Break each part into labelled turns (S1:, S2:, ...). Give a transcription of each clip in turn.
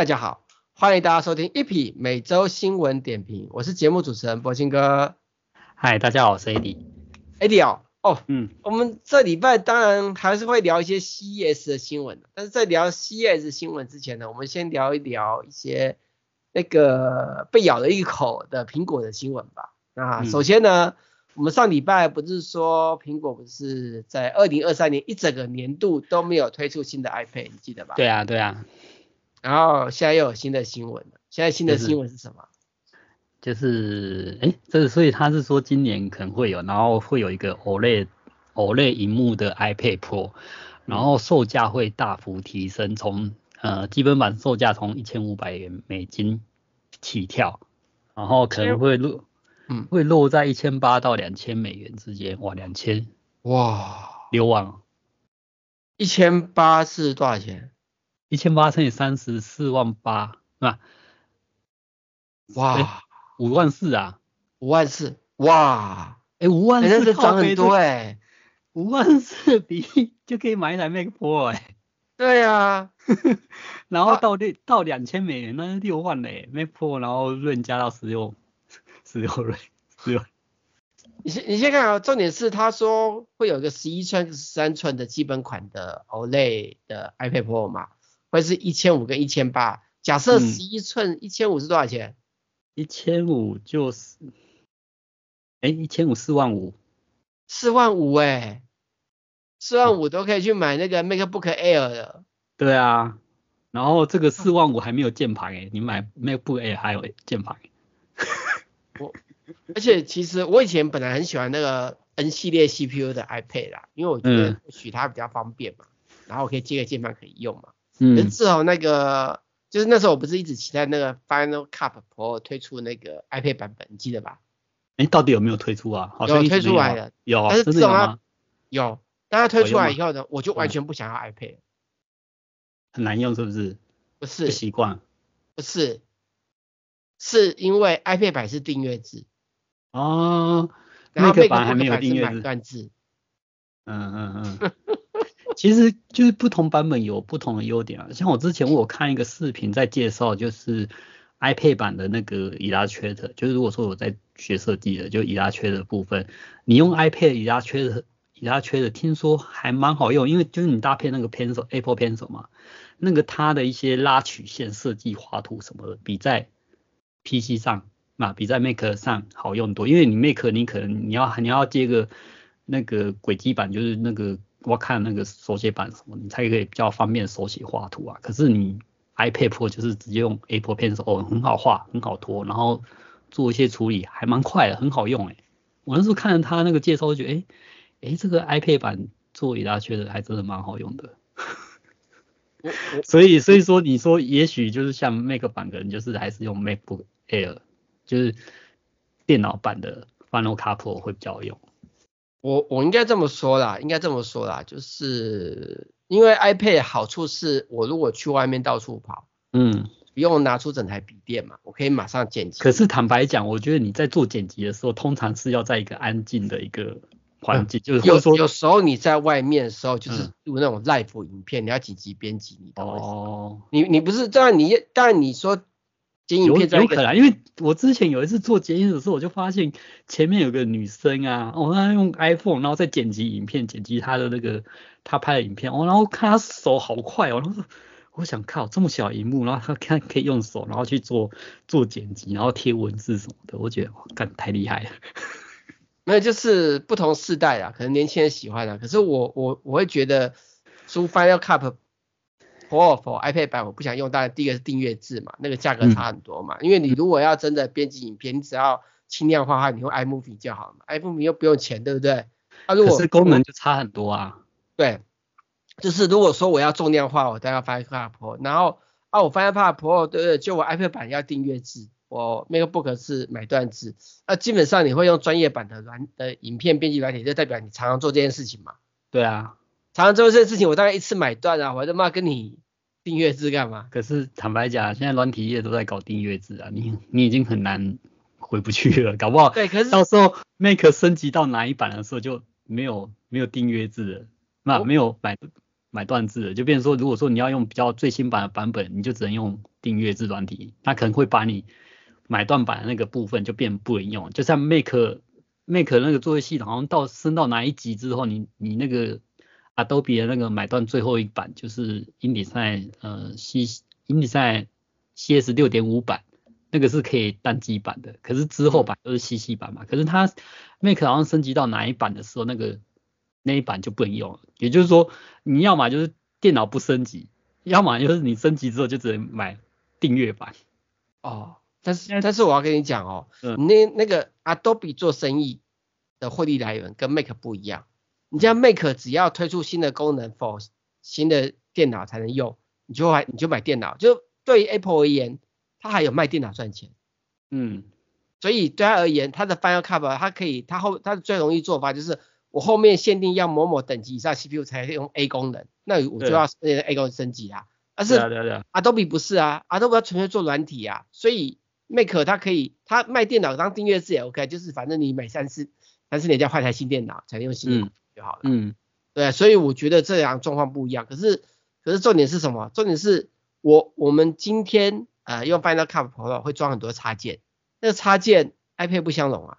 S1: 哎，大家好，欢迎大家收听一匹每周新闻点评，我是节目主持人柏青哥。
S2: 嗨，大家好，我是 AD。
S1: AD 哦，哦，嗯，我们这礼拜当然还是会聊一些 CES 的新闻，但是在聊 CES 新闻之前呢，我们先聊一聊一些那个被咬了一口的苹果的新闻吧。那首先呢，嗯、我们上礼拜不是说苹果不是在二零二三年一整个年度都没有推出新的 iPad，你记得吧？
S2: 对啊，对啊。
S1: 然后现在又有新的新闻了，现在新的新闻是什么？
S2: 就是，哎、就是，这所以他是说今年可能会有，然后会有一个 OLED OLED 萤幕的 iPad Pro，然后售价会大幅提升，从呃基本版售价从一千五百元美金起跳，然后可能会落，嗯，会落在一千八到两千美元之间，哇，两千，哇，六万，
S1: 一千八是多少钱？
S2: 一千八乘以三十四万八，是吧？
S1: 哇，
S2: 五万四啊，
S1: 五万四，哇，
S2: 哎、欸，五万四
S1: 是涨很多哎、欸，
S2: 五万四比就可以买一台 Mac Pro 哎、欸，
S1: 对啊，
S2: 然后到六到两千美元，那是六万嘞，Mac Pro，然后润加到十六十六润 十六，
S1: 你先你先看啊，重点是他说会有一个十一寸十三寸的基本款的 OLED 的 iPad Pro 嘛。会是一千五跟一千八，假设十一寸一千五是多少钱？
S2: 一千五就是，哎，一千五四万五，
S1: 四万五哎，四万五都可以去买那个 MacBook Air 了。
S2: 对啊，然后这个四万五还没有键盘哎，你买 MacBook Air 还有键盘。
S1: 我，而且其实我以前本来很喜欢那个 N 系列 CPU 的 iPad 啦，因为我觉得或许它比较方便嘛，嗯、然后我可以接个键盘可以用嘛。嗯，至少那个就是那时候我不是一直期待那个 Final Cut Pro 推出那个 iPad 版本，你记得吧？
S2: 哎，到底有没有推出啊？好像
S1: 有推出来了，
S2: 有，
S1: 但是
S2: 自从它
S1: 有，但它推出来以后呢，我就完全不想要 iPad，
S2: 很难用是不是？
S1: 不是，
S2: 不习惯，
S1: 不是，是因为 iPad 版是订阅制
S2: 哦，
S1: 然后 Mac
S2: 版还没有
S1: 订阅制，
S2: 嗯嗯嗯。其实就是不同版本有不同的优点啊，像我之前我看一个视频在介绍，就是 iPad 版的那个 Illustrator，就是如果说我在学设计的，就 Illustrator 部分，你用 iPad Illustrator Illustrator 听说还蛮好用，因为就是你搭配那个 Pencil Apple Pencil 嘛，那个它的一些拉曲线设计画图什么的，比在 PC 上嘛，比在 Mac 上好用多，因为你 Mac 你可能你要你要接个那个轨迹板，就是那个。我看那个手写板什么，你才可以比较方便手写画图啊。可是你 iPad Pro 就是直接用 Apple Pencil，哦，很好画，很好拖，然后做一些处理还蛮快的，很好用哎。我那时候看了他那个介绍，就觉得哎哎，这个 iPad 版做一大圈的还真的蛮好用的。所以所以说你说也许就是像 Mac 版的人，就是还是用 MacBook Air，就是电脑版的 Final Cut Pro 会比较好用。
S1: 我我应该这么说啦，应该这么说啦，就是因为 iPad 好处是我如果去外面到处跑，嗯，不用拿出整台笔电嘛，我可以马上剪辑。
S2: 可是坦白讲，我觉得你在做剪辑的时候，通常是要在一个安静的一个环境，嗯、就是
S1: 有有时候你在外面的时候，就是录那种 live 影片，嗯、你要紧急编辑，你懂吗？哦，你你不是当然你当然你说。
S2: 有有可能，因为我之前有一次做剪影的时候，我就发现前面有个女生啊，我哦，她用 iPhone，然后再剪辑影片，剪辑她的那个她拍的影片，哦，然后看她手好快哦，然后我想靠这么小荧幕，然后她看可以用手，然后去做做剪辑，然后贴文字什么的，我觉得哇，干太厉害了。
S1: 没有，就是不同世代啊，可能年轻人喜欢啊，可是我我我会觉得，出 Final Cut。Pro for iPad 版我不想用，当然第一个是订阅制嘛，那个价格差很多嘛。嗯、因为你如果要真的编辑影片，你只要轻量化的话，你用 iMovie 就好了嘛，iMovie 又不用钱，对不对？
S2: 啊，如果可是功能就差很多啊。
S1: 对，就是如果说我要重量化，我都要 Final Cut Pro，然后啊，我 Final Cut Pro 对不对？就我 iPad 版要订阅制，我 MacBook 是买断制，那基本上你会用专业版的软的影片编辑软体，就代表你常常做这件事情嘛。
S2: 对啊。
S1: 常常做这件事情，我大概一次买断啊，我他妈跟你订阅制干嘛？
S2: 可是坦白讲，现在软体业都在搞订阅制啊，你你已经很难回不去了，搞不好。
S1: 对，可是
S2: 到时候 Mac 升级到哪一版的时候就没有没有订阅制了，那没有买买断制了，就变成说，如果说你要用比较最新版的版本，你就只能用订阅制软体，它可能会把你买断版的那个部分就变不能用。就像 Mac Mac 那个作业系统，好像到升到哪一级之后，你你那个 Adobe 的那个买断最后一版就是 InDesign 呃 C InDesign CS 六点五版。那个是可以单机版的，可是之后版都是 CC 版嘛。可是它 Mac 好像升级到哪一版的时候，那个那一版就不能用了。也就是说，你要么就是电脑不升级，要么就是你升级之后就只能买订阅版。
S1: 哦，但是但是我要跟你讲哦，嗯、那那个 Adobe 做生意的获利来源跟 Mac 不一样。你像 Mac 只要推出新的功能 for 新的电脑才能用，你就买你就买电脑。就对于 Apple 而言。它还有卖电脑赚钱，
S2: 嗯，
S1: 所以对他而言，他的 Final Cut 它可以，它后它最容易做法就是，我后面限定要某某等级以上 CPU 才可以用 A 功能，那我就要那个 A 功能升级啊。但是 Adobe 不是啊，Adobe 要纯粹做软体啊，所以 Mac 它可以，它卖电脑当订阅制也 OK，就是反正你每三四三四年就要换台新电脑才能用新的就好了，
S2: 嗯，
S1: 对，所以我觉得这样状况不一样。可是可是重点是什么？重点是我我们今天。呃，用 Final Cut Pro 会装很多插件，那个插件 iPad 不相容啊。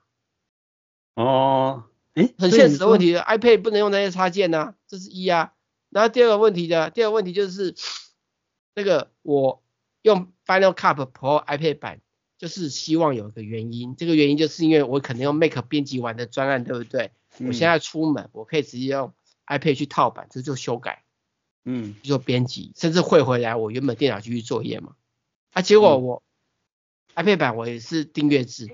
S2: 哦，诶，
S1: 很现实的问题，iPad 不能用那些插件呢、啊，这是一啊。然后第二个问题呢，第二个问题就是那个我用 Final Cut Pro iPad 版，就是希望有一个原因，这个原因就是因为我可能用 Make 编辑完的专案，对不对？嗯、我现在出门，我可以直接用 iPad 去套版，这就修改，
S2: 嗯，
S1: 做编辑，甚至汇回来我原本电脑继续作业嘛。啊，结果我、嗯、iPad 版我也是订阅制，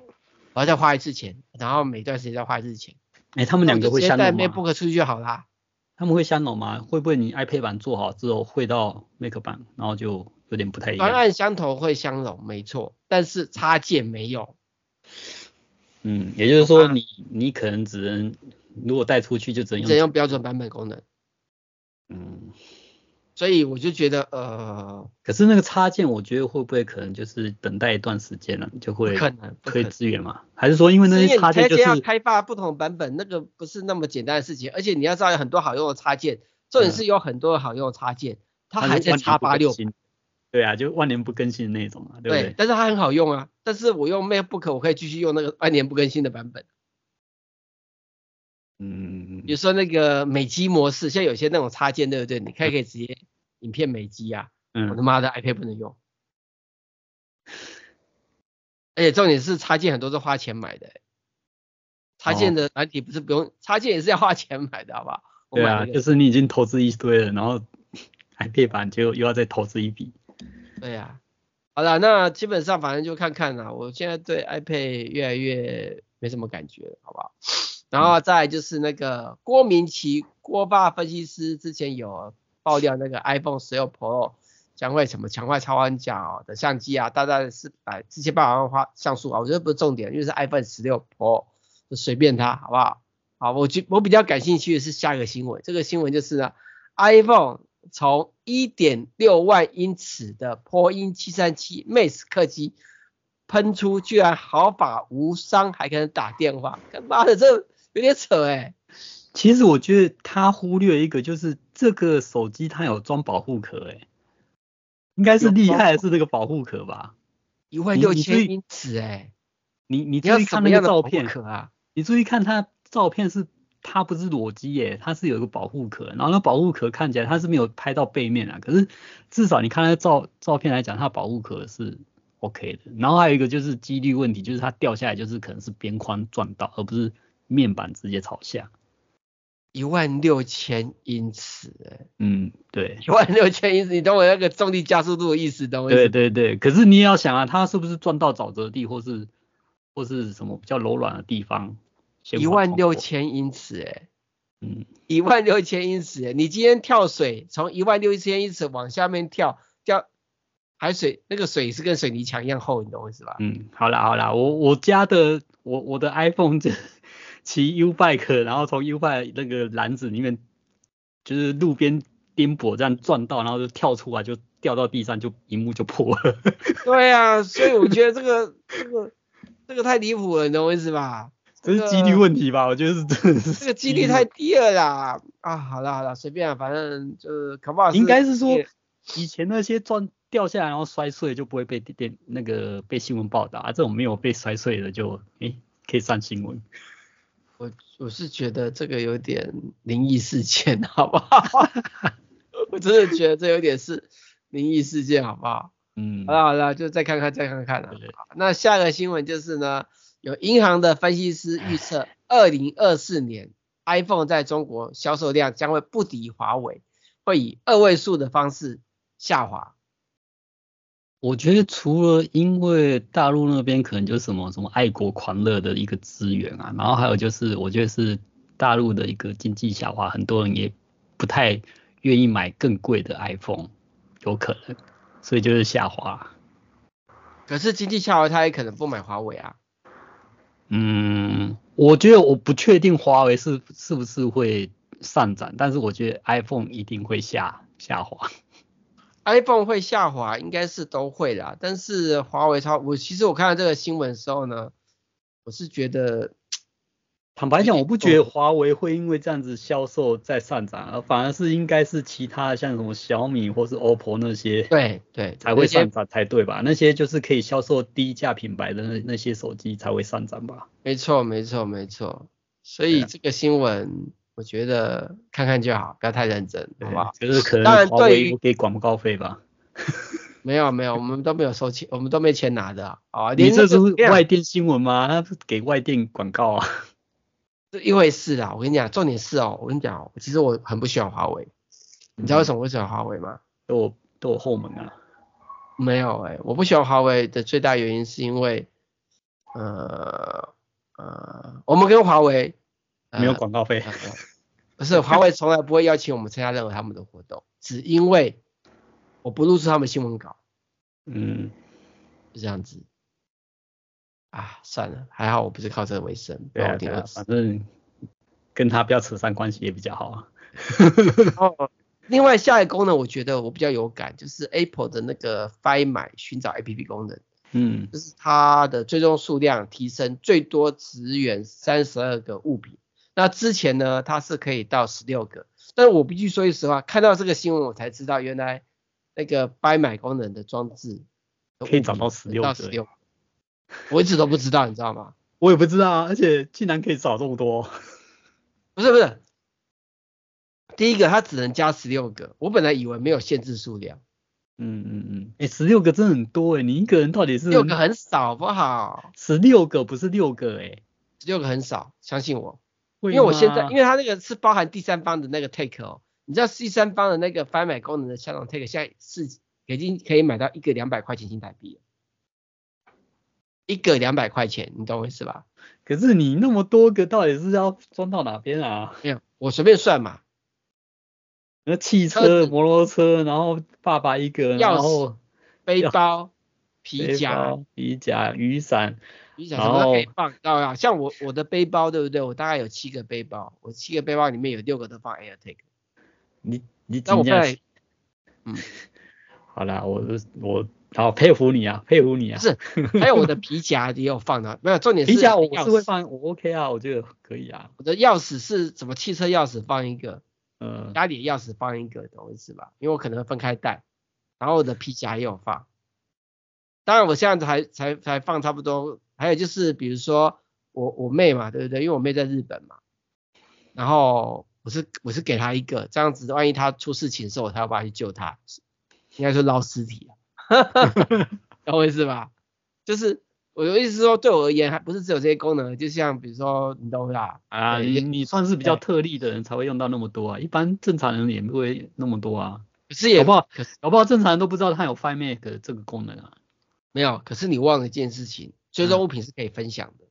S1: 我要再花一次钱，然后每段时间再花一次钱。
S2: 哎、欸，他们两个会相容吗？
S1: 带 MacBook 出去就好啦。
S2: 他们会相容吗？会不会你 iPad 版做好之后汇到 Mac 版，然后就有点不太一样？方
S1: 案相同会相容，没错，但是插件没有。
S2: 嗯，也就是说你你可能只能如果带出去就只能用，
S1: 只能用标准版本功能。
S2: 嗯。
S1: 所以我就觉得，呃，
S2: 可是那个插件，我觉得会不会可能就是等待一段时间了，就会可能可以支援嘛？还是说因为那些插件就是
S1: 要开发不同版本，那个不是那么简单的事情。而且你要知道有很多好用的插件，重点是有很多好用的插件，它还在叉八六。
S2: 对啊，就万年不更新的那种嘛，对不对？对，
S1: 但是它很好用啊。但是我用 MacBook，我可以继续用那个半年不更新的版本。
S2: 嗯，
S1: 比如说那个美机模式，像有些那种插件，对不对？你可以可以直接影片美机啊。嗯。我他妈的 iPad 不能用。而且重点是插件很多是花钱买的，插件的软体不是不用，插件也是要花钱买的，好不好？
S2: 对啊，就是你已经投资一堆了，然后 iPad 版就又要再投资一笔。
S1: 对呀、啊。好了，那基本上反正就看看啦。我现在对 iPad 越来越没什么感觉了，好不好？然后再来就是那个郭明奇郭爸分析师之前有爆料那个 iPhone 十六 Pro 将会什么强化超广角的相机啊，大概是百四千八百万画像素啊，我觉得不是重点，因为是 iPhone 十六 Pro 就随便它，好不好？好，我觉我比较感兴趣的是下一个新闻，这个新闻就是呢 iPhone 从一点六万英尺的波音七三七 Max 客机喷出，居然毫发无伤，还可以打电话，他妈的这！有点扯哎、欸，
S2: 其实我觉得他忽略一个，就是这个手机它有装保护壳哎，应该是厉害的是这个保护壳吧？
S1: 一万六千英尺哎，
S2: 你你注意看那个照片。
S1: 壳啊，
S2: 你注意看它照片是它不是裸机耶，它是有一个保护壳，然后那保护壳看起来它是没有拍到背面啊，可是至少你看那照照片来讲，它保护壳是 OK 的。然后还有一个就是几率问题，就是它掉下来就是可能是边框撞到，而不是。面板直接朝下，
S1: 一万六千英尺，哎，
S2: 嗯，对，
S1: 一万六千英尺，你懂我那个重力加速度的意思，懂我意思？
S2: 对对对，可是你也要想啊，它是不是撞到沼泽地，或是或是什么比较柔软的地方？
S1: 一万六千英尺，哎，
S2: 嗯，
S1: 一万六千英尺，哎，你今天跳水，从一万六千英尺往下面跳，掉海水，那个水是跟水泥墙一样厚，你懂我意思吧？
S2: 嗯，好啦好啦，我我家的我我的 iPhone 这。骑 U bike，然后从 U bike 那个篮子里面，就是路边颠簸这样撞到，然后就跳出来，就掉到地上，就萤幕就破了。
S1: 对啊，所以我觉得这个这个这个太离谱了，你懂我意思吧？
S2: 这是几率问题吧？我觉得是真的是
S1: 这个几率太低了啦。啊，好了好了，随便啊，反正就是可不好。
S2: 应该是说以前那些钻掉下来然后摔碎就不会被电那个被新闻报道啊，这种没有被摔碎的就哎可以上新闻。
S1: 我我是觉得这个有点灵异事件，好不好？我真的觉得这有点是灵异事件，好不好？嗯，好了好了，就再看看再看看了。那下个新闻就是呢，有银行的分析师预测，二零二四年 iPhone 在中国销售量将会不敌华为，会以二位数的方式下滑。
S2: 我觉得除了因为大陆那边可能就是什么什么爱国狂热的一个资源啊，然后还有就是我觉得是大陆的一个经济下滑，很多人也不太愿意买更贵的 iPhone，有可能，所以就是下滑。
S1: 可是经济下滑，他也可能不买华为啊。
S2: 嗯，我觉得我不确定华为是是不是会上涨，但是我觉得 iPhone 一定会下下滑。
S1: iPhone 会下滑，应该是都会啦。但是华为超，我其实我看到这个新闻的时候呢，我是觉得，
S2: 坦白讲，我不觉得华为会因为这样子销售在上涨，而反而是应该是其他像什么小米或是 OPPO 那些，
S1: 对对，
S2: 才会上涨才对吧？那些就是可以销售低价品牌的那那些手机才会上涨吧？
S1: 没错没错没错，所以这个新闻我觉得看看就好，不要太认真，好不好？
S2: 就是可能华为不给广告费吧？
S1: 没有没有，我们都没有收钱，我们都没钱拿的啊！
S2: 你这是外电新闻吗？他是给外电广告啊？
S1: 是一回事啊！我跟你讲，重点是哦，我跟你讲，其实我很不喜欢华为，你知道为什么我喜欢华为吗？
S2: 都有都有后门啊？
S1: 没有哎、欸，我不喜欢华为的最大原因是因为，呃呃，我们跟华为、
S2: 呃、没有广告费、呃，
S1: 不是华为从来不会邀请我们参加任何他们的活动，只因为我不露出他们新闻稿，
S2: 嗯，
S1: 就这样子。啊，算了，还好我不是靠这个为生，
S2: 对啊，对啊，反正跟他不要扯上关系也比较好啊。
S1: 哦，另外下一个功能我觉得我比较有感，就是 Apple 的那个 Find My 寻找 APP 功能，
S2: 嗯，
S1: 就是它的最终数量提升，最多支援三十二个物品。那之前呢，它是可以到十六个，但是我必须说句实话，看到这个新闻我才知道，原来那个 Find My 功能的装置
S2: 可以找到十六个。
S1: 我一直都不知道，你知道吗？
S2: 我也不知道啊，而且竟然可以找这么多。
S1: 不是不是，第一个它只能加十六个，我本来以为没有限制数量。
S2: 嗯嗯嗯，哎，十六个真的很多哎，你一个人到底是？
S1: 六个很少，不好。
S2: 十六个不是六个哎，
S1: 十六个很少，相信我。因为我现在，因为它那个是包含第三方的那个 take 哦，你知道第三方的那个 Find My 功能的香港 take 现在是已经可以买到一个两百块钱新台币了。一个两百块钱，你懂我意思吧？
S2: 可是你那么多个，到底是要装到哪边啊？
S1: 没有，我随便算嘛。
S2: 那汽车、摩托车，然后爸爸一个，然后
S1: 背包、皮夹、
S2: 皮夹、雨伞，
S1: 雨伞什么都可以放，知道吧？像我我的背包，对不对？我大概有七个背包，我七个背包里面有六个都放 AirTag。
S2: 你你
S1: 那我在，嗯，
S2: 好啦，我我。好佩服你啊，佩服你啊！
S1: 是，还有我的皮夹也有放的，没有重点是
S2: 皮夹我是会放，我 OK 啊，我觉得可以啊。
S1: 我的钥匙是什么？汽车钥匙放一个，
S2: 嗯，
S1: 家里的钥匙放一个，懂我意思吧？因为我可能会分开带，然后我的皮夹也有放。当然我这样子还才才放差不多，还有就是比如说我我妹嘛，对不对？因为我妹在日本嘛，然后我是我是给她一个，这样子万一她出事情的时候，我才要把她去救她，应该说捞尸体。懂我意思吧？就是我的意思是说，对我而言，还不是只有这些功能，就像比如说，你懂吧？
S2: 啊，你你算是比较特例的人才会用到那么多啊，一般正常人也不会那么多啊。
S1: 可是也，
S2: 搞不好，可是搞不好正常人都不知道它有 Find My 的这个功能啊。
S1: 没有，可是你忘了一件事情，追踪物品是可以分享的。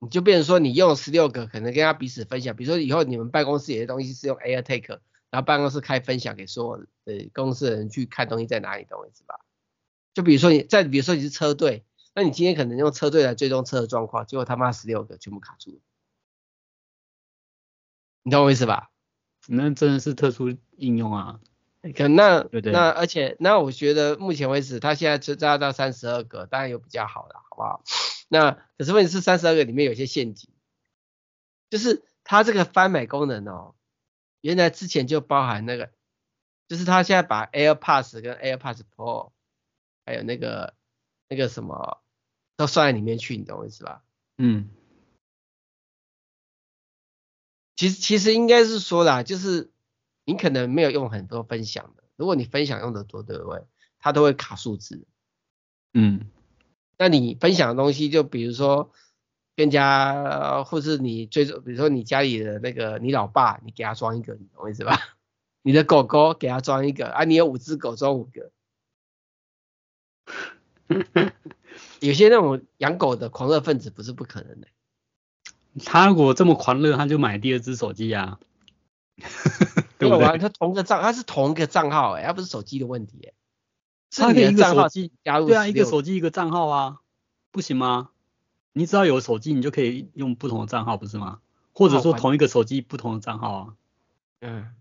S1: 你就变成说，你用十六个，可能跟他彼此分享。比如说以后你们办公室有些东西是用 AirTag。然后办公室开分享给所有的公司的人去看东西在哪里，懂我意思吧？就比如说你在比如说你是车队，那你今天可能用车队来追踪车的状况，结果他妈十六个全部卡住了，你懂我意思吧？
S2: 那真的是特殊应用啊。
S1: 可能那那而且那我觉得目前为止，他现在只加到三十二个，当然有比较好的，好不好？那可是问题是三十二个里面有些陷阱，就是它这个翻买功能哦，原来之前就包含那个，就是他现在把 AirPods 跟 AirPods Pro 还有那个那个什么都算在里面去，你懂我意思吧？
S2: 嗯。
S1: 其实其实应该是说啦，就是你可能没有用很多分享的，如果你分享用的多，对不对？它都会卡数字。
S2: 嗯。
S1: 那你分享的东西，就比如说，跟家或是你最，比如说你家里的那个你老爸，你给他装一个，你懂我意思吧？你的狗狗给他装一个，啊，你有五只狗装五个。有些那种养狗的狂热分子不是不可能的。
S2: 他如果这么狂热，他就买第二只手机啊。
S1: 对不对？他同个账，他是同一个账号哎，他不是手机的问题哎。
S2: 他可以一个手机加入，对啊，一个手机一个账号啊，不行吗？你只要有手机，你就可以用不同的账号，不是吗？或者说同一个手机不同的账号啊。
S1: 嗯，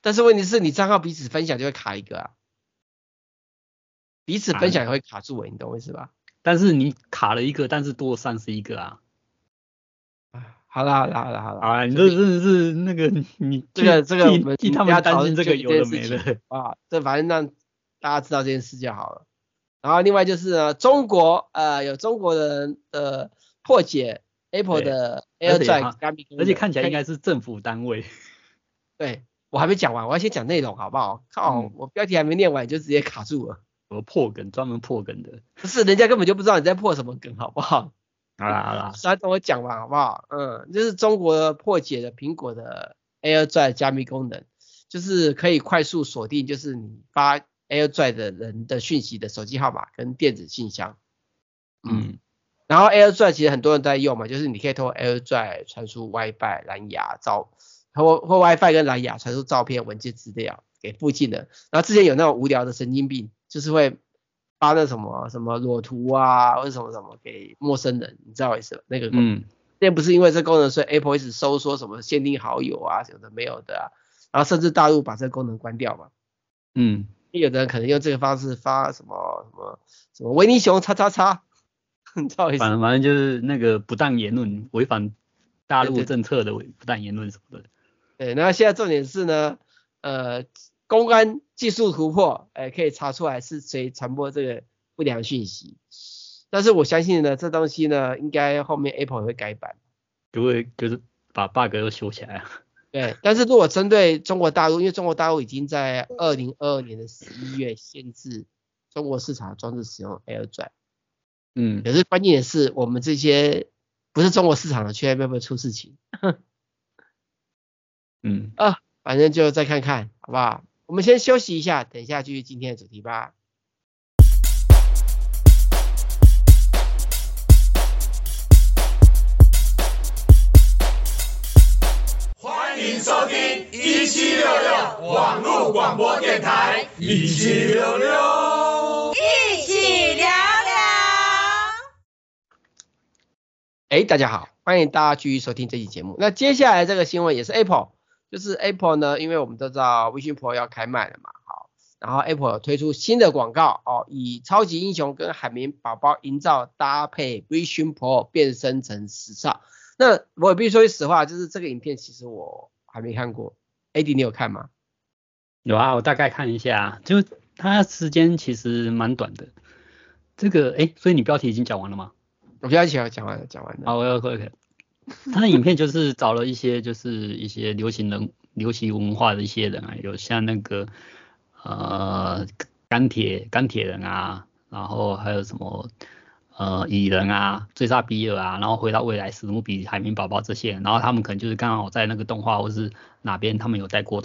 S1: 但是问题是你账号彼此分享就会卡一个啊，彼此分享也会卡住哎，你懂我意思吧？
S2: 但是你卡了一个，但是多了三十一个啊。
S1: 好了好了好了好了，
S2: 啊，你这真的是那个你
S1: 这个这个我们
S2: 替他们担心这个有的没的
S1: 啊，这反正让大家知道这件事就好了。然后另外就是呢，中国呃有中国人呃破解 Apple 的 AirDrop，
S2: 而且看起来应该是政府单位。
S1: 对，我还没讲完，我要先讲内容好不好？靠，嗯、我标题还没念完就直接卡住了。
S2: 我破梗，专门破梗的。
S1: 不是，人家根本就不知道你在破什么梗，好不好？
S2: 好啦好啦，
S1: 来等我讲完好不好？嗯，就是中国破解的苹果的 AirDrop 加密功能，就是可以快速锁定，就是你发 AirDrop 的人的讯息的手机号码跟电子信箱。嗯，然后 AirDrop 其实很多人在用嘛，就是你可以通过 AirDrop 传输 WiFi 蓝牙照，或或 WiFi 跟蓝牙传输照片、文件资料给附近的。然后之前有那种无聊的神经病，就是会。发那什么什么裸图啊，或者什么什么给陌生人，你知道为什么？那个嗯，那不是因为这功能，所以 Apple 一直收缩什么限定好友啊，什么的没有的啊，然后甚至大陆把这个功能关掉嘛。嗯，有的人可能用这个方式发什么什么什么维尼熊叉叉叉，你知道意思？
S2: 反正反正就是那个不当言论，违反大陆政策的不当言论什么的。
S1: 对，那现在重点是呢，呃。公安技术突破，哎，可以查出来是谁传播这个不良讯息。但是我相信呢，这东西呢，应该后面 Apple 会改版，
S2: 就会就是把 bug 都修起来。
S1: 对，但是如果针对中国大陆，因为中国大陆已经在二零二二年的十一月限制中国市场装置使用 AirDrop。嗯，可是关键的是，我们这些不是中国市场的，却会不会出事情？嗯啊，反正就再看看，好不好？我们先休息一下，等一下继续今天的主题吧。七六六网络广播电台，一七六六，一起聊聊。哎，大家好，欢迎大家继续收听这期节目。那接下来这个新闻也是 Apple。就是 Apple 呢，因为我们都知道 Vision Pro 要开卖了嘛，好，然后 Apple 推出新的广告哦，以超级英雄跟海绵宝宝营造搭配 Vision Pro 变身成时尚。那我必须说句实话，就是这个影片其实我还没看过，AD 你有看吗？
S2: 有啊，我大概看一下，就它时间其实蛮短的。这个哎，所以你标题已经讲完了吗？
S1: 我标题讲完了，讲完了。
S2: 好，OK OK。他的影片就是找了一些就是一些流行人流行文化的一些人啊，有像那个呃钢铁钢铁人啊，然后还有什么呃蚁人啊、追杀比尔啊，然后回到未来史努比、海绵宝宝这些，然后他们可能就是刚好在那个动画或是哪边他们有戴过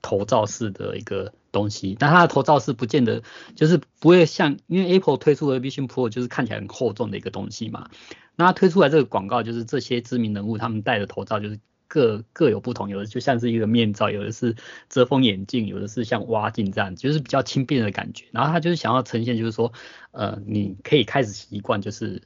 S2: 头罩式的一个东西，但他的头罩式不见得就是不会像，因为 Apple 推出的 Vision Pro 就是看起来很厚重的一个东西嘛。那他推出来这个广告，就是这些知名人物他们戴的头罩，就是各各有不同，有的就像是一个面罩，有的是遮风眼镜，有的是像蛙镜这样，就是比较轻便的感觉。然后他就是想要呈现，就是说，呃，你可以开始习惯，就是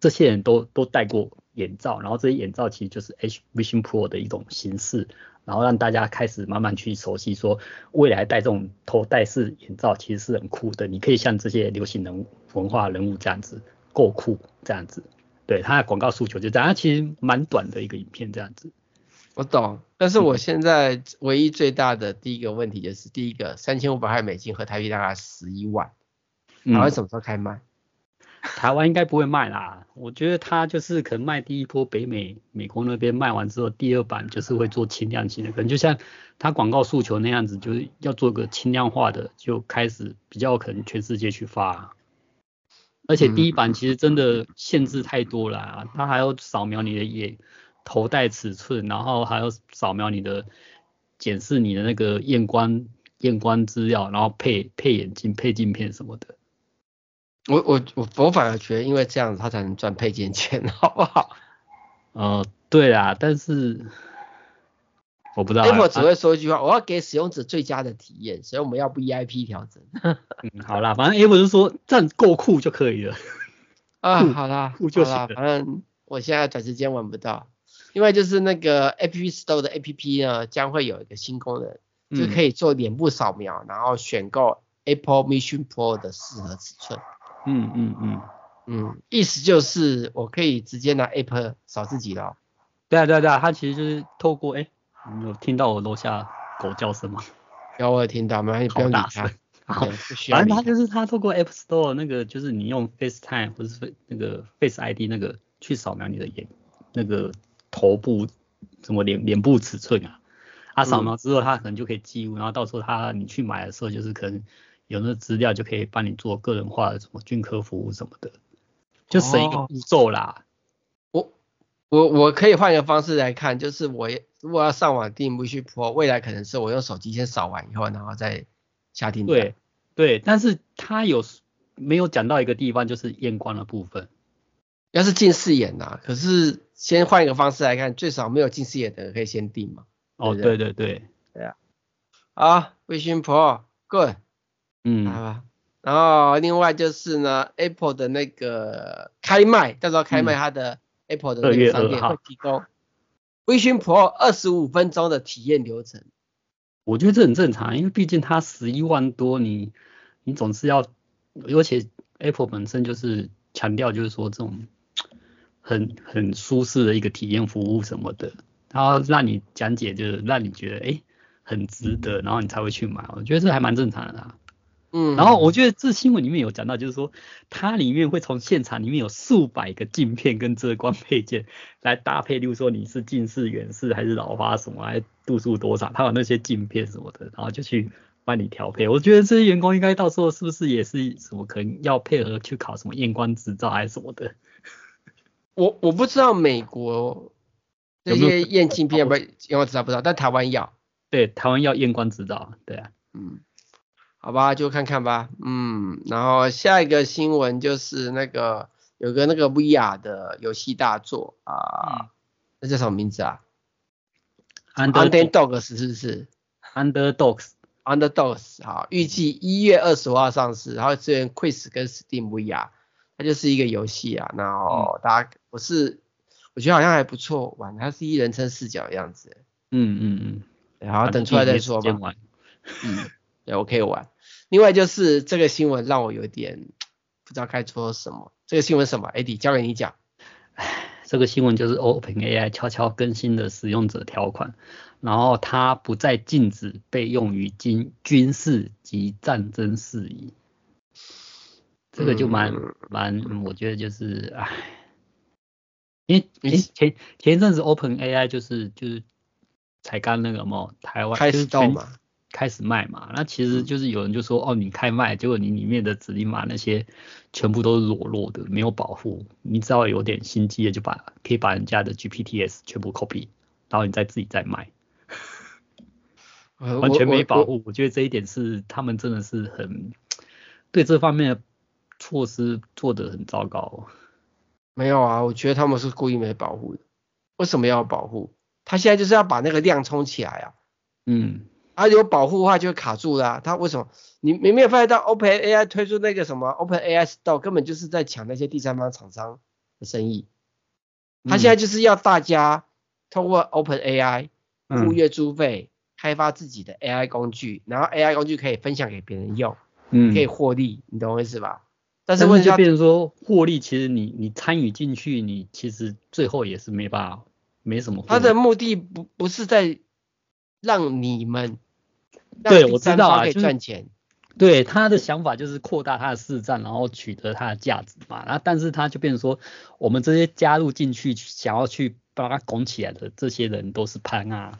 S2: 这些人都都戴过眼罩，然后这些眼罩其实就是 H Vision Pro 的一种形式，然后让大家开始慢慢去熟悉，说未来戴这种头戴式眼罩其实是很酷的，你可以像这些流行人物文化人物这样子够酷这样子。对，它的广告诉求就这样，其实蛮短的一个影片这样子。
S1: 我懂，但是我现在唯一最大的第一个问题就是，第一个三千五百块美金和台币大概十一万，台湾什么时候开卖？
S2: 嗯、台湾应该不会卖啦，我觉得它就是可能卖第一波北美美国那边卖完之后，第二版就是会做轻量型的，可能就像它广告诉求那样子，就是要做个轻量化的，就开始比较可能全世界去发。而且第一版其实真的限制太多了，啊，它还要扫描你的眼。头戴尺寸，然后还要扫描你的，检视你的那个验光验光资料，然后配配眼镜、配镜片什么的。
S1: 我我我我反而觉得，因为这样子他才能赚配件钱，好不好？
S2: 呃，对啊，但是我不知道。
S1: Apple 只会说一句话：啊、我要给使用者最佳的体验，所以我们要 VIP 调整。
S2: 嗯，好啦，反正 Apple 就说这样够酷就可以了。
S1: 啊，好啦，
S2: 酷就行了。
S1: 反正我现在短时间玩不到。另外就是那个 App Store 的 APP 呢，将会有一个新功能，嗯、就可以做脸部扫描，然后选购 Apple Vision Pro 的适合尺寸。
S2: 嗯嗯嗯
S1: 嗯，意思就是我可以直接拿 App 扫自己了。
S2: 对啊对啊对啊，它其实就是透过哎，你有听到我楼下狗叫声吗？
S1: 有，我有听到，没关系，不用理它。
S2: 好，反正它就是它透过 App Store 那个，就是你用 FaceTime 或者是那个 Face ID 那个去扫描你的眼那个。头部什么脸脸部尺寸啊，啊扫描之后，他可能就可以记录，然后到时候他你去买的时候，就是可能有那资料就可以帮你做个人化的什么俊科服务什么的，就省一个步骤啦。
S1: 哦、我我我可以换一个方式来看，就是我如果要上网订 Vision Pro，未来可能是我用手机先扫完以后，然后再下订单。
S2: 对对，但是他有没有讲到一个地方，就是验光的部分。
S1: 要是近视眼呐、啊，可是先换一个方式来看，最少没有近视眼的人可以先定嘛。
S2: 哦，对对对，
S1: 对啊。啊，Vision Pro，Good。嗯。好吧。然后另外就是呢，Apple 的那个开卖，到时候开卖它的 Apple 的那个商店会提供 Vision Pro 二十五分钟的体验流程。
S2: 我觉得这很正常，因为毕竟它十一万多，你你总是要，而且 Apple 本身就是强调就是说这种。很很舒适的一个体验服务什么的，然后让你讲解，就是让你觉得哎、欸、很值得，然后你才会去买。我觉得这还蛮正常的啦。嗯，然后我觉得这新闻里面有讲到，就是说它里面会从现场里面有数百个镜片跟遮光配件来搭配，例如说你是近视、远视还是老花什么，还度数多少，它有那些镜片什么的，然后就去帮你调配。我觉得这些员工应该到时候是不是也是什么可能要配合去考什么验光执照还是什么的？
S1: 我我不知道美国这些验镜片不，因为我知道不知道，但台湾要，
S2: 对，台湾要验光执照，对啊，
S1: 嗯，好吧，就看看吧，嗯，然后下一个新闻就是那个有个那个 VR 的游戏大作啊，嗯、那叫什么名字啊？Underdogs 是不是
S2: ？Underdogs，Underdogs，
S1: 好，预计一月二十五号上市，然后支援 Quest 跟 Steam VR。它就是一个游戏啊，然后大家我是我觉得好像还不错玩，它是一人称视角的样子。
S2: 嗯嗯嗯，
S1: 然后等出来再说吧。嗯，对，我可以玩。另外就是这个新闻让我有点不知道该说什么。这个新闻什么？Eddie 交给你讲。
S2: 唉，这个新闻就是 OpenAI 悄悄更新的使用者条款，然后它不再禁止被用于军军事及战争事宜。这个就蛮蛮，我觉得就是唉，因为前前前一阵子 Open AI 就是就是才刚那个嘛，台湾
S1: 开始到嘛，
S2: 开始卖嘛，那其实就是有人就说哦，你开卖，结果你里面的指令码那些全部都是裸露的，没有保护，你只要有点心机的就把可以把人家的 GPTs 全部 copy，然后你再自己再卖，完全没保护，我觉得这一点是他们真的是很对这方面的。措施做得很糟糕。
S1: 没有啊，我觉得他们是故意没保护的。为什么要保护？他现在就是要把那个量冲起来啊。
S2: 嗯。
S1: 啊，有保护的话就会卡住啦、啊。他为什么？你你没有发现到 OpenAI 推出那个什么 OpenAI Store 根本就是在抢那些第三方厂商的生意。他现在就是要大家通过 OpenAI 付月租费、嗯、开发自己的 AI 工具，然后 AI 工具可以分享给别人用，嗯，可以获利，你懂我意思吧？但是问题
S2: 就变成说获利，其实你你参与进去，你其实最后也是没办法，没什么。
S1: 他的目的不不是在让你们
S2: 对，我知道啊，
S1: 赚钱。
S2: 对他的想法就是扩大他的市占，然后取得他的价值嘛。那但是他就变成说，我们这些加入进去想要去把它拱起来的这些人都是潘啊。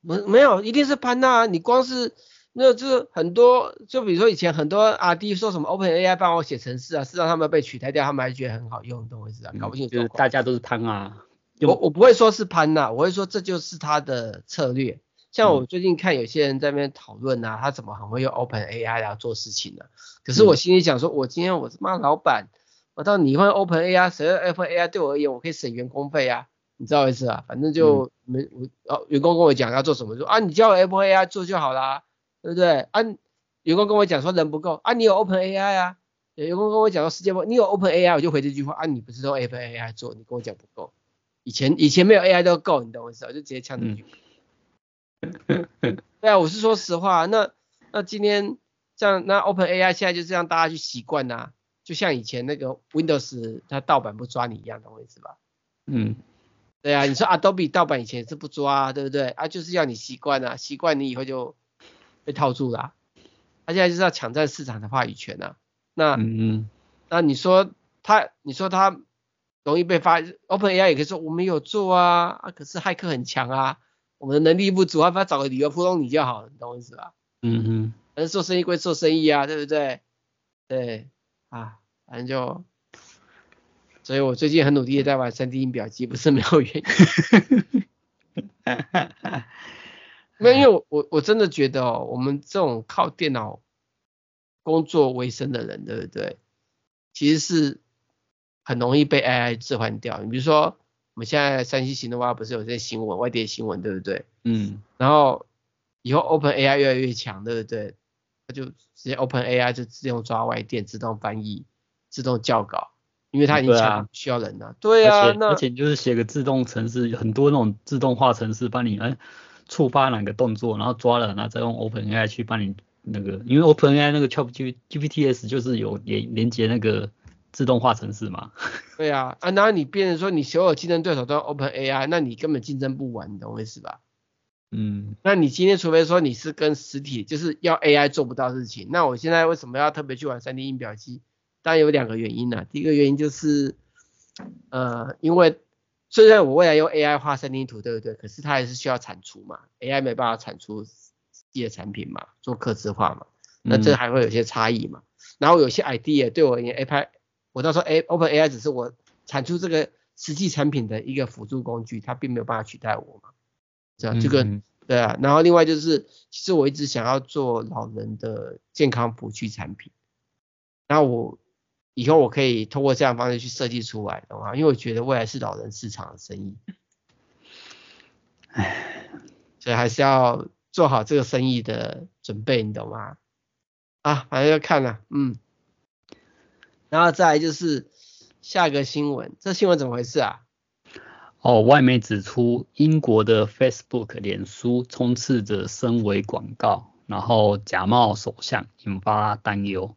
S1: 没没有，一定是潘啊！你光是那就是很多，就比如说以前很多阿弟说什么 Open AI 帮我写程式啊，事实上他们被取代掉，他们还觉得很好用，懂我意思啊？搞不清楚，
S2: 就是大家都是潘啊。
S1: 我我不会说是潘呐、啊，我会说这就是他的策略。像我最近看有些人在那边讨论啊，他怎么很会用 Open AI 来做事情呢、啊？可是我心里想说，我今天我是妈老板，我到你换 Open AI，谁用 Open AI 对我而言，我可以省员工费啊，你知道意思啊？反正就没我哦，员工跟我讲要做什么，说啊，你叫 Open AI 做就好啦，对不对？啊，员工跟我讲说人不够啊，你有 Open AI 啊？员工跟我讲说世界不，你有 Open AI，我就回这句话啊，你不是用 Open AI 做，你跟我讲不够，以前以前没有 AI 都够，你懂我意思？我就直接呛这句。嗯对啊，我是说实话。那那今天像那 Open AI 现在就是让大家去习惯呐，就像以前那个 Windows 它盗版不抓你一样，懂我意思吧？嗯，对啊，你说 Adobe 盗版以前是不抓，对不对？啊，就是要你习惯啊，习惯你以后就被套住了、啊。他、啊、现在就是要抢占市场的话语权呐、啊。那嗯嗯，那你说他，你说他容易被发，Open AI 也可以说我们有做啊，啊，可是骇客很强啊。我们的能力不足，还不要找个理由糊弄你就好了，你懂我意思吧？嗯哼，反正做生意归做生意啊，对不对？对，啊，反正就，所以我最近很努力的在玩三 D 音表机，不是没有原因。没有，因为我我我真的觉得哦，我们这种靠电脑工作为生的人，对不对？其实是很容易被 AI 置换掉。你比如说。我们现在山西行的话，不是有这些新闻，外电新闻，对不对？嗯。然后以后 Open AI 越来越强，对不对？它就直接 Open AI 就自动抓外电，自动翻译，自动校稿，因为它已经强，需要人了。对啊。
S2: 而且而且就是写个自动程式，很多那种自动化程式帮你哎触发哪个动作，然后抓了，然后再用 Open AI 去帮你那个，因为 Open AI 那个 ChatGPTs 就是有连连接那个。自动化程式嘛？
S1: 对啊，啊，然后你变成说你所有竞争对手都用 Open AI，那你根本竞争不完，你懂我意思吧？嗯，那你今天除非说你是跟实体，就是要 AI 做不到事情，那我现在为什么要特别去玩 3D 印表机？当然有两个原因呢。第一个原因就是，呃，因为虽然我未来用 AI 画 3D 图，对不对？可是它还是需要产出嘛，AI 没办法产出自己的产品嘛，做客制化嘛，那这还会有些差异嘛。嗯、然后有些 idea 对我而言，AI 我到时候 A Open AI 只是我产出这个实际产品的一个辅助工具，它并没有办法取代我嘛。这样这个对啊。然后另外就是，其实我一直想要做老人的健康辅具产品。然后我以后我可以通过这样的方式去设计出来，懂吗？因为我觉得未来是老人市场的生意。唉，所以还是要做好这个生意的准备，你懂吗？啊，反正要看了，嗯。然后再来就是下一个新闻，这新闻怎么回事啊？
S2: 哦，外媒指出，英国的 Facebook 脸书充斥着深伪广告，然后假冒首相，引发担忧。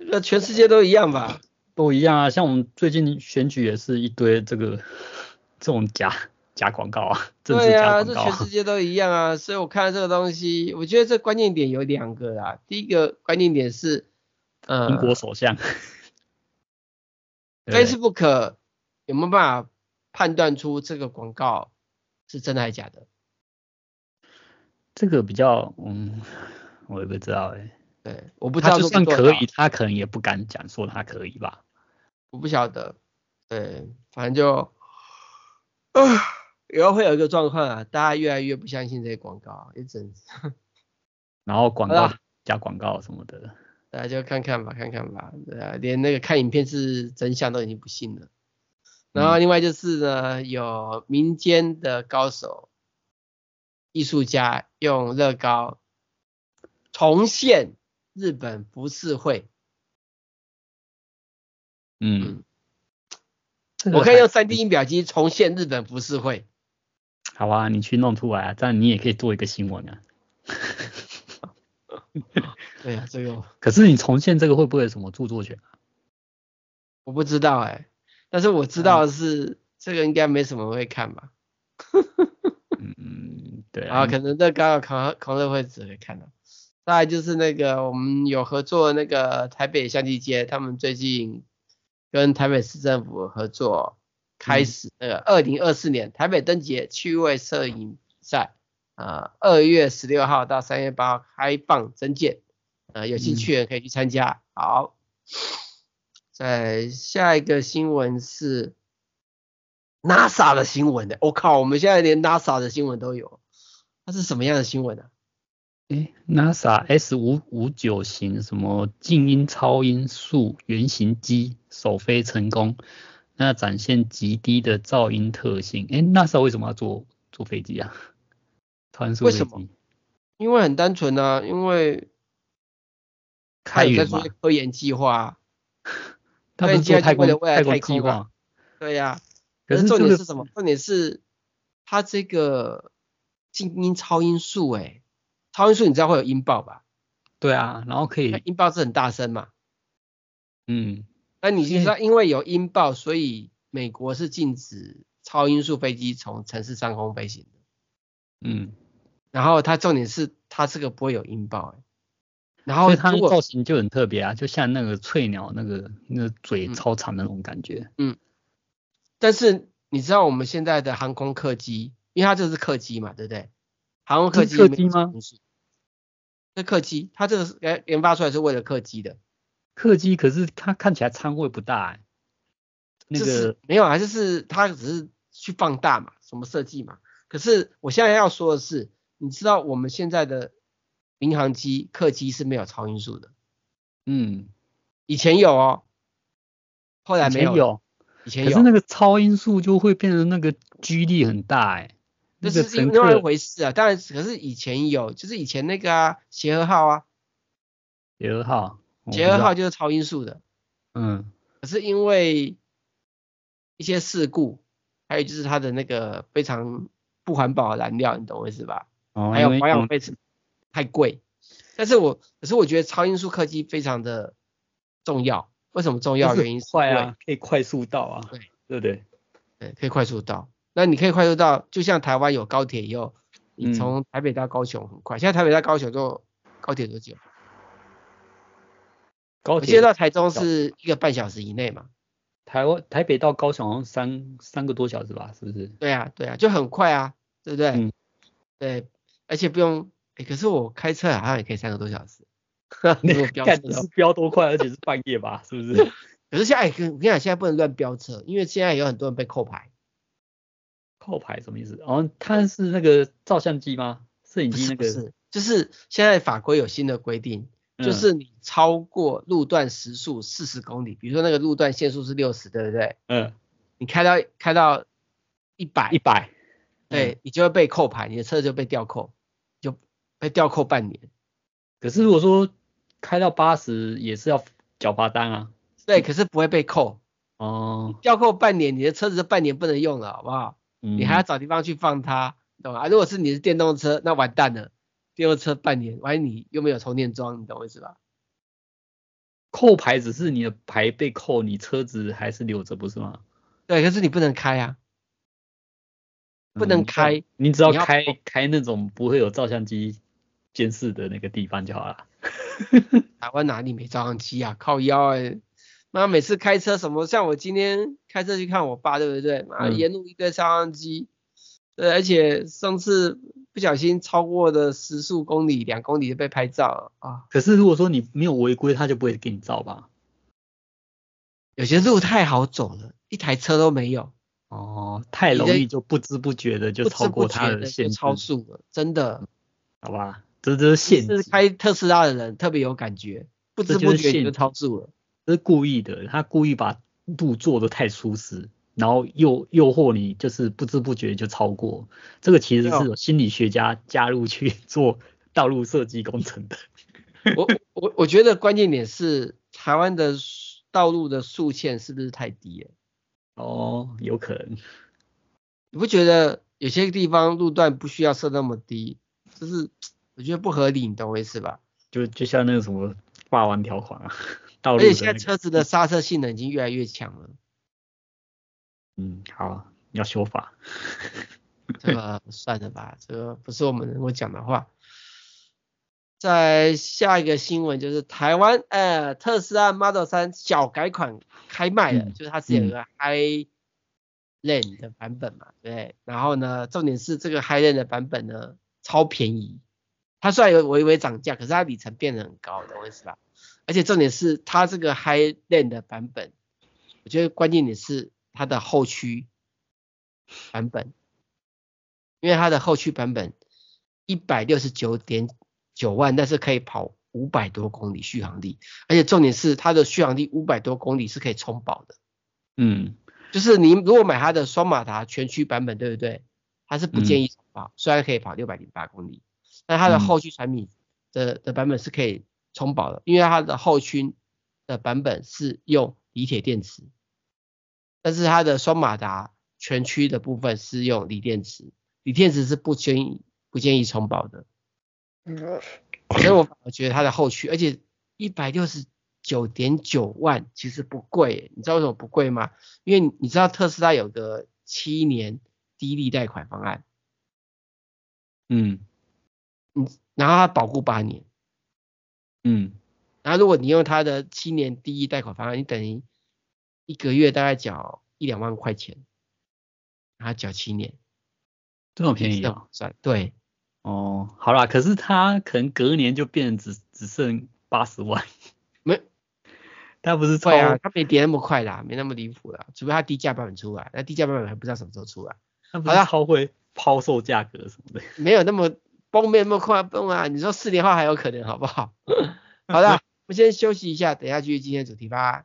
S1: 这个全世界都一样吧？
S2: 都一样啊，像我们最近选举也是一堆这个 这种假假广告 啊，政治假广告啊。
S1: 对啊，这全世界都一样啊，所以我看这个东西，我觉得这关键点有两个啦。第一个关键点是。
S2: 英国首相、
S1: 呃、Facebook 有没有办法判断出这个广告是真的还是假的？
S2: 这个比较，嗯，我也不知道哎、欸。
S1: 对，我不知道。
S2: 就算可以，他可能也不敢讲说他可以吧。
S1: 我不晓得。对，反正就，啊，以后会有一个状况啊，大家越来越不相信这些广告，一阵子。
S2: 然后广告加广告什么的。
S1: 大家就看看吧，看看吧，对啊，连那个看影片是真相都已经不信了。然后另外就是呢，有民间的高手、艺术家用乐高重现日本浮世绘。嗯，我可以用三 D 印表机重现日本浮世绘。
S2: 好啊，你去弄出来啊，这样你也可以做一个新闻啊。
S1: 对呀、啊，这个。
S2: 可是你重现这个会不会有什么著作权啊？
S1: 我不知道哎、欸，但是我知道的是、嗯、这个应该没什么会看吧。
S2: 嗯，对
S1: 啊，可能这刚好狂狂热会只会看到。再来就是那个我们有合作的那个台北相机街，他们最近跟台北市政府合作，开始那个二零二四年台北灯节趣味摄影比赛，呃，二月十六号到三月八号开放征件，呃，有兴趣的人可以去参加。嗯、好，在下一个新闻是 NASA 的新闻的，我、哦、靠，我们现在连 NASA 的新闻都有，它是什么样的新闻呢、啊？
S2: 诶 NASA S 五五九型什么静音超音速原型机首飞成功，那展现极低的噪音特性。诶 NASA 为什么要做做飞机啊？超音速飞机？为什么？
S1: 因为很单纯啊，因为开源嘛。科研计划。
S2: 他们做太空的未来太空啊。
S1: 对呀、啊。可是重点是什么？重点是它这个静音超音速诶、欸超音速你知道会有音爆吧？
S2: 对啊，然后可以
S1: 音爆是很大声嘛。
S2: 嗯，
S1: 那你知道因为有音爆，所以美国是禁止超音速飞机从城市上空飞行的。
S2: 嗯，
S1: 然后它重点是它这个不会有音爆，然后
S2: 它的造型就很特别啊，就像那个翠鸟那个那个嘴超长的那种感觉。
S1: 嗯，但是你知道我们现在的航空客机，因为它这是客机嘛，对不对？航空客机，客机吗？是客机，它这个研研发出来是为了客机的。
S2: 客机可是它看起来舱位不大，欸，那个
S1: 没有啊，就是它只是去放大嘛，什么设计嘛。可是我现在要说的是，你知道我们现在的民航机客机是没有超音速的。
S2: 嗯，
S1: 以前有哦，后来没有。
S2: 以前有，
S1: 以前有。
S2: 可是那个超音速就会变成那个 G 力很大哎，欸。
S1: 这是另外一回事啊，当然，可是以前有，就是以前那个啊，协和号啊，
S2: 协和号，
S1: 协和号就是超音速的，
S2: 嗯，
S1: 可是因为一些事故，还有就是它的那个非常不环保的燃料，你懂我意思吧？
S2: 哦，
S1: 还有保养费太贵，但是我可是我觉得超音速科技非常的重要，为什么重要？原因是
S2: 快啊，可以快速到啊，
S1: 对，
S2: 对不对？
S1: 对，可以快速到。那你可以快速到，就像台湾有高铁以后，你从台北到高雄很快。嗯、现在台北到高雄坐高铁多久？
S2: 高铁
S1: 我记得到台中是一个半小时以内嘛。
S2: 台湾台北到高雄好像三三个多小时吧，是不是？
S1: 对啊对啊，就很快啊，对不对？
S2: 嗯。
S1: 对，而且不用，哎，可是我开车好像也可以三个多小时。
S2: 你看你是飙多快，而且是半夜吧，是不是？
S1: 可是现在，我跟你讲，现在不能乱飙车，因为现在有很多人被扣牌。
S2: 扣牌什么意思？哦，它是那个照相机吗？摄影机那个？
S1: 是，是，就是现在法规有新的规定，嗯，就是你超过路段时速四十公里，比如说那个路段限速是六十，对不对？
S2: 嗯。
S1: 你开到开到一百，
S2: 一百，
S1: 对，你就会被扣牌，你的车就被吊扣，就被吊扣半年。
S2: 可是如果说开到八十也是要缴罚单啊？
S1: 对，可是不会被扣。
S2: 哦。
S1: 吊扣半年，你的车子就半年不能用了，好不好？你还要找地方去放它，懂吗？如果是你是电动车，那完蛋了，电动车半年，万一你又没有充电桩，你懂我意思吧？
S2: 扣牌只是你的牌被扣，你车子还是留着，不是吗？
S1: 对，可是你不能开啊，不能开，
S2: 嗯、你只要开要开那种不会有照相机监视的那个地方就好了。
S1: 台湾哪里没照相机啊？靠腰哎、欸。妈，每次开车什么，像我今天开车去看我爸，对不对？妈，沿路一堆照相机，对，而且上次不小心超过的时速公里、两公里就被拍照啊。
S2: 可是如果说你没有违规，他就不会给你照吧？
S1: 有些路太好走了，一台车都没有。
S2: 哦，太容易就不知不觉的就超过他的限
S1: 超速了，真的。
S2: 好吧，这这是限制。
S1: 是开特斯拉的人特别有感觉，不知不觉就超速了。
S2: 是故意的，他故意把路做得太舒适，然后诱诱惑你，就是不知不觉就超过。这个其实是有心理学家加入去 做道路设计工程的。
S1: 我我我觉得关键点是台湾的道路的速限是不是太低了？
S2: 哦，有可能。
S1: 你不觉得有些地方路段不需要设那么低？就是我觉得不合理，你懂我意思吧？
S2: 就就像那个什么霸王条款啊，
S1: 而且现在车子的刹车性能已经越来越强了。
S2: 嗯，好，要修法。
S1: 这个 算了吧，这个不是我们能够讲的话。在下一个新闻就是台湾呃特斯拉 Model 3小改款开卖了，嗯、就是它是有一个 High Lane 的版本嘛，嗯、对。然后呢，重点是这个 Highland 的版本呢超便宜，它虽然有微微涨价，可是它里程变得很高的，懂我意思吧？而且重点是它这个 Highland 的版本，我觉得关键点是它的后驱版本，因为它的后驱版本一百六十九点。九万，但是可以跑五百多公里续航力，而且重点是它的续航力五百多公里是可以充饱的。
S2: 嗯，
S1: 就是你如果买它的双马达全驱版本，对不对？它是不建议充饱，嗯、虽然可以跑六百零八公里，但它的后驱产品的的版本是可以充饱的，因为它的后驱的版本是用锂铁电池，但是它的双马达全驱的部分是用锂电池，锂电池是不建议不建议充饱的。嗯所以我反而觉得它的后驱，而且一百六十九点九万其实不贵，你知道为什么不贵吗？因为你知道特斯拉有个七年低利贷款方案，
S2: 嗯，
S1: 嗯，然后它保固八年，
S2: 嗯，
S1: 然后如果你用他的七年第一贷款方案，你等于一个月大概缴一两万块钱，然后缴七年，
S2: 这么便宜啊？
S1: 算对。
S2: 哦，好啦，可是他可能隔年就变只只剩八十万，
S1: 没，
S2: 他不是超
S1: 对啊，他没跌那么快啦，没那么离谱啦，除非他低价版本出来，那低价版本还不知道什么时候出来，
S2: 他不是超会抛售价格什么的，
S1: 没有那么崩，没有那么快崩啊，你说四年后还有可能好不好？好的，我们先休息一下，等一下继续今天的主题吧。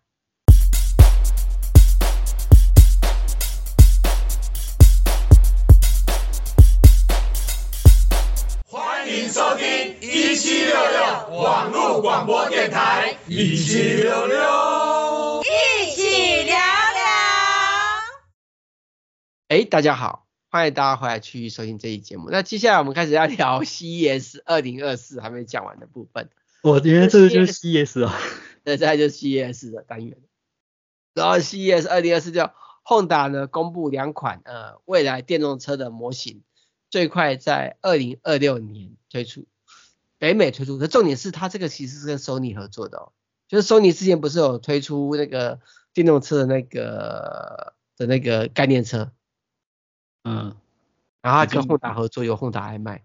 S3: 欢迎收听一七六六网络广播电台，一七六六，一起聊聊。
S1: 哎，大家好，欢迎大家回来继续收听这一节目。那接下来我们开始要聊 CES 二零二四还没讲完的部分。
S2: 我觉得这个就是 CES 啊，
S1: 那这就是 CES 的单元。然后 CES 二零二四就 Honda 呢公布两款呃未来电动车的模型。最快在二零二六年推出，北美推出。可重点是它这个其实是跟 Sony 合作的哦，就是 Sony 之前不是有推出那个电动车的那个的那个概念车，
S2: 嗯，
S1: 然后它跟 Honda 合作，有 Honda 来卖。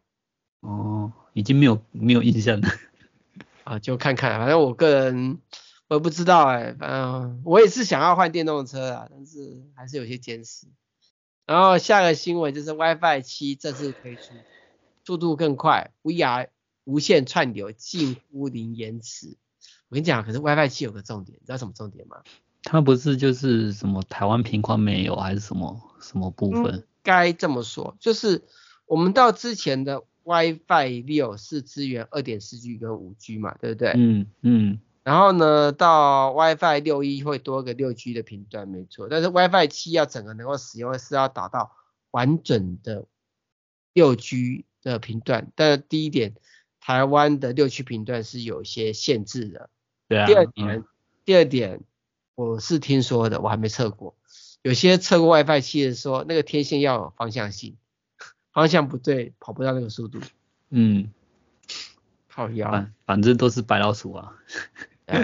S2: 哦，已经没有没有印象了。
S1: 啊，就看看，反正我个人我也不知道哎，反正我也是想要换电动车啊，但是还是有些坚持。然后下个新闻就是 WiFi 七正式推出，速度更快，VR 无线串流近乎零延迟。我跟你讲，可是 WiFi 七有个重点，你知道什么重点吗？
S2: 它不是就是什么台湾频宽没有，还是什么什么部分？嗯，
S1: 该这么说，就是我们到之前的 WiFi 六是支援二点四 G 跟五 G 嘛，对不对？
S2: 嗯嗯。
S1: 然后呢，到 WiFi 六一会多个六 G 的频段，没错。但是 WiFi 七要整个能够使用，是要达到完整的六 G 的频段。但第一点，台湾的六 G 频段是有一些限制的。
S2: 对啊。
S1: 第二点，嗯、第二点，我是听说的，我还没测过。有些测过 WiFi 七的说，那个天线要有方向性，方向不对，跑不到那个速度。
S2: 嗯。
S1: 好呀。
S2: 反反正都是白老鼠啊。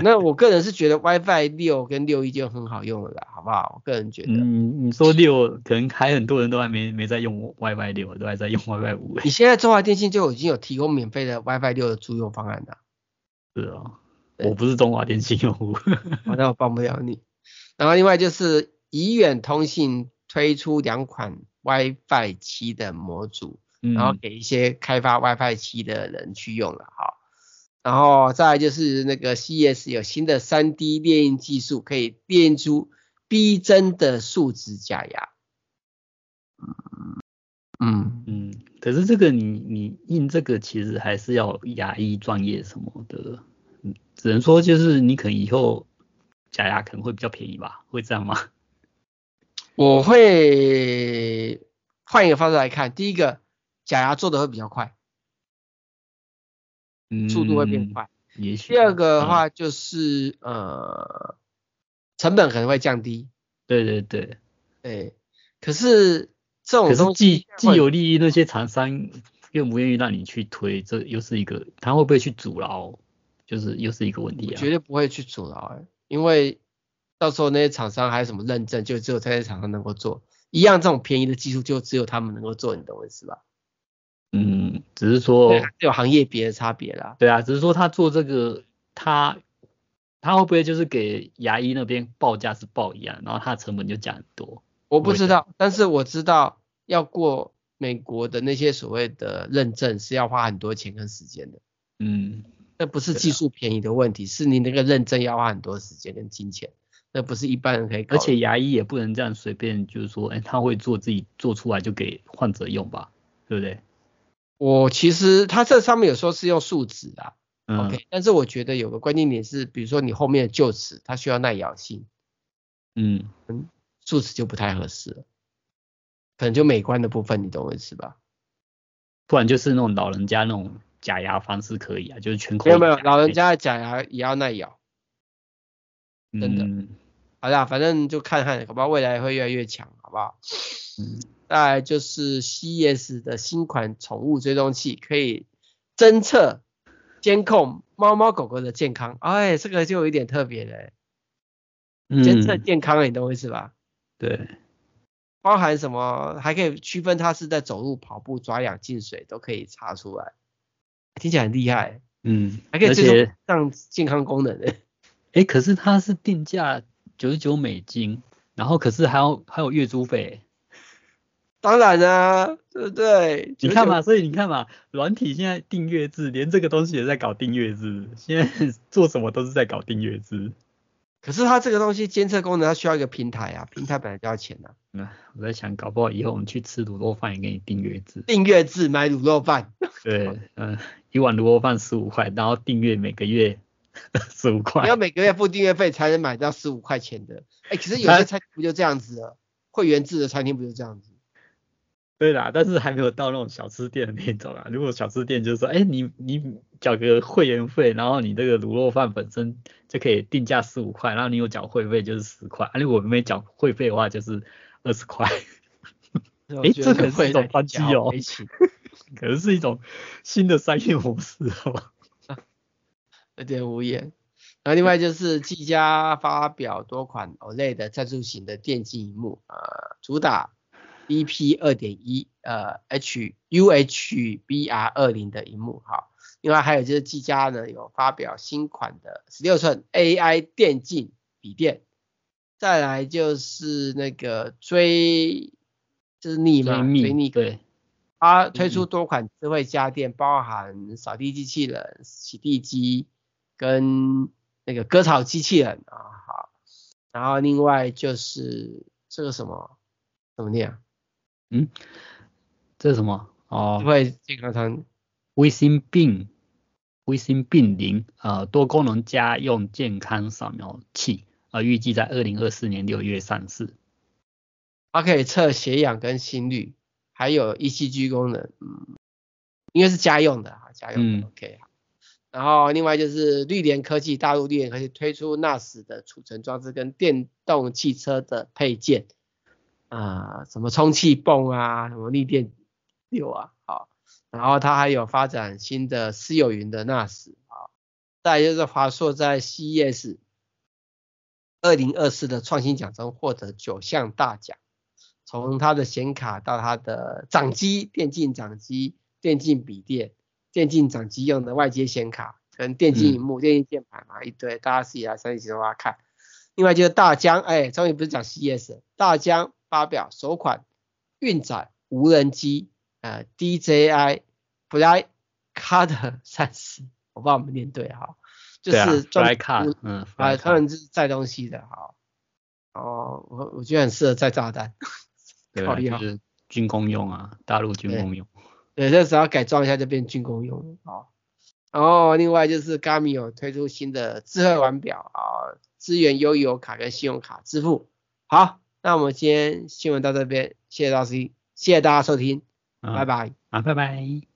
S1: 那我个人是觉得 WiFi 六跟六一就很好用了啦，好不好？我个人觉得。
S2: 嗯，你说六，可能还很多人都还没没在用 WiFi 六，都还在用 WiFi 五。
S1: 你现在中华电信就已经有提供免费的 WiFi 六的租用方案了。
S2: 是哦，我不是中华电信用户，
S1: 那我帮不了你。然后另外就是宜远通信推出两款 WiFi 七的模组，嗯、然后给一些开发 WiFi 七的人去用了，哈。然后再来就是那个 CES 有新的 3D 列印技术，可以列印出逼真的树脂假牙。
S2: 嗯嗯嗯，可是这个你你印这个其实还是要牙医专业什么的，嗯，只能说就是你可能以后假牙可能会比较便宜吧，会这样吗？
S1: 我会换一个方式来看，第一个假牙做的会比较快。
S2: 嗯，
S1: 速度会变快。
S2: 也许。
S1: 第二个的话就是、嗯、呃，成本可能会降低。
S2: 对对对。
S1: 对，可是这种东西
S2: 可是既既有利于那些厂商，愿不愿意让你去推，这又是一个，他会不会去阻挠，就是又是一个问题啊。
S1: 绝对不会去阻挠、欸，因为到时候那些厂商还有什么认证，就只有这些厂商能够做。一样这种便宜的技术，就只有他们能够做，你懂我意思吧？
S2: 嗯，只是说
S1: 有行业别的差别啦。
S2: 对啊，只是说他做这个，他他会不会就是给牙医那边报价是报一样，然后他的成本就降很多？
S1: 我不知道，但是我知道要过美国的那些所谓的认证是要花很多钱跟时间的。
S2: 嗯，
S1: 那不是技术便宜的问题，是你那个认证要花很多时间跟金钱，那不是一般人可以搞。
S2: 而且牙医也不能这样随便，就是说，哎，他会做自己做出来就给患者用吧，对不对？
S1: 我其实他这上面有说是用树脂啊，
S2: 嗯
S1: ，OK，但是我觉得有个关键点是，比如说你后面的臼齿，它需要耐咬性，
S2: 嗯
S1: 嗯，树脂就不太合适了，可能就美观的部分，你懂我意思吧？
S2: 不然就是那种老人家那种假牙方式可以啊，就是全口
S1: 没有没有，老人家的假牙也要耐咬，真的。
S2: 嗯、
S1: 好啦，反正就看看，好不好？未来会越来越强，好不好？
S2: 嗯。
S1: 再来就是 CES 的新款宠物追踪器，可以侦测、监控猫猫狗狗的健康。哎，这个就有一点特别的，监测健康，你懂我意思吧？
S2: 对。
S1: 包含什么？还可以区分它是在走路、跑步、抓痒、进水，都可以查出来。听起来很厉害。
S2: 嗯。
S1: 还可以追踪上健康功能的。
S2: 哎，可是它是定价九十九美金，然后可是还要还有月租费。
S1: 当然啊，对不对？
S2: 你看嘛，所以你看嘛，软体现在订阅制，连这个东西也在搞订阅制。现在 做什么都是在搞订阅制。
S1: 可是它这个东西监测功能，它需要一个平台啊，平台本来就要钱啊。
S2: 嗯，我在想，搞不好以后我们去吃卤肉饭也给你订阅制。
S1: 订阅制买卤肉饭。
S2: 对，嗯，一碗卤肉饭十五块，然后订阅每个月十五块。
S1: 你要每个月付订阅费才能买到十五块钱的。哎，可是有些餐厅不就这样子了？会员制的餐厅不就这样子？
S2: 对啦，但是还没有到那种小吃店的那种啊。如果小吃店就是说，哎，你你缴个会员费，然后你这个卤肉饭本身就可以定价十五块，然后你有缴会费就是十块，啊，如果没缴会费的话就是二十块。哎，这可能是一种商机哦，可能是一种新的商业模式哦。
S1: 有点无言。然后另外就是技嘉发表多款 OLED 的赞助型的电竞荧幕，呃，主打。DP 二点一，呃，H UHBR 二零的荧幕，好，另外还有就是技嘉呢有发表新款的十六寸 AI 电竞笔电，再来就是那个追，就是逆嘛，追逆，
S2: 对，
S1: 它推出多款智慧家电，包含扫地机器人、洗地机跟那个割草机器人啊，好，然后另外就是这个什么，怎么念啊？
S2: 嗯，这是什么？哦，
S1: 智慧健康餐，
S2: 微星病，微星病零，呃，多功能家用健康扫描器，呃，预计在二零二四年六月上市。
S1: 它可以测血氧跟心率，还有 ECG 功能，嗯，应该是家用的哈，家用的、嗯、OK。然后另外就是绿联科技，大陆绿联科技推出 NAS 的储存装置跟电动汽车的配件。啊、什么充气泵啊，什么逆电流啊，好，然后它还有发展新的私有云的 NAS 啊，再就是华硕在 CES 二零二四的创新奖中获得九项大奖，从它的显卡到它的掌机、电竞掌机、电竞笔电、电竞掌机用的外接显卡跟电竞荧幕、嗯、电竞键盘嘛一堆，大家自己来三七的话看。另外就是大疆，哎，终于不是讲 CES，大疆。发表首款运载无人机，呃，DJI Flycard 三十，我不知道我们念对哈，就是装
S2: 嗯，
S1: 啊，他们就是载东西的哈，哦，我我觉得很适合载炸弹，
S2: 对，就是军工用啊，大陆军工用，
S1: 对，这时候改装一下就变军工用啊，然后另外就是 Garmin 有推出新的智慧腕表啊，支援悠游卡跟信用卡支付，好。那我们今天新闻到这边，谢谢老师，谢谢大家收听，嗯、拜拜，
S2: 啊，拜拜。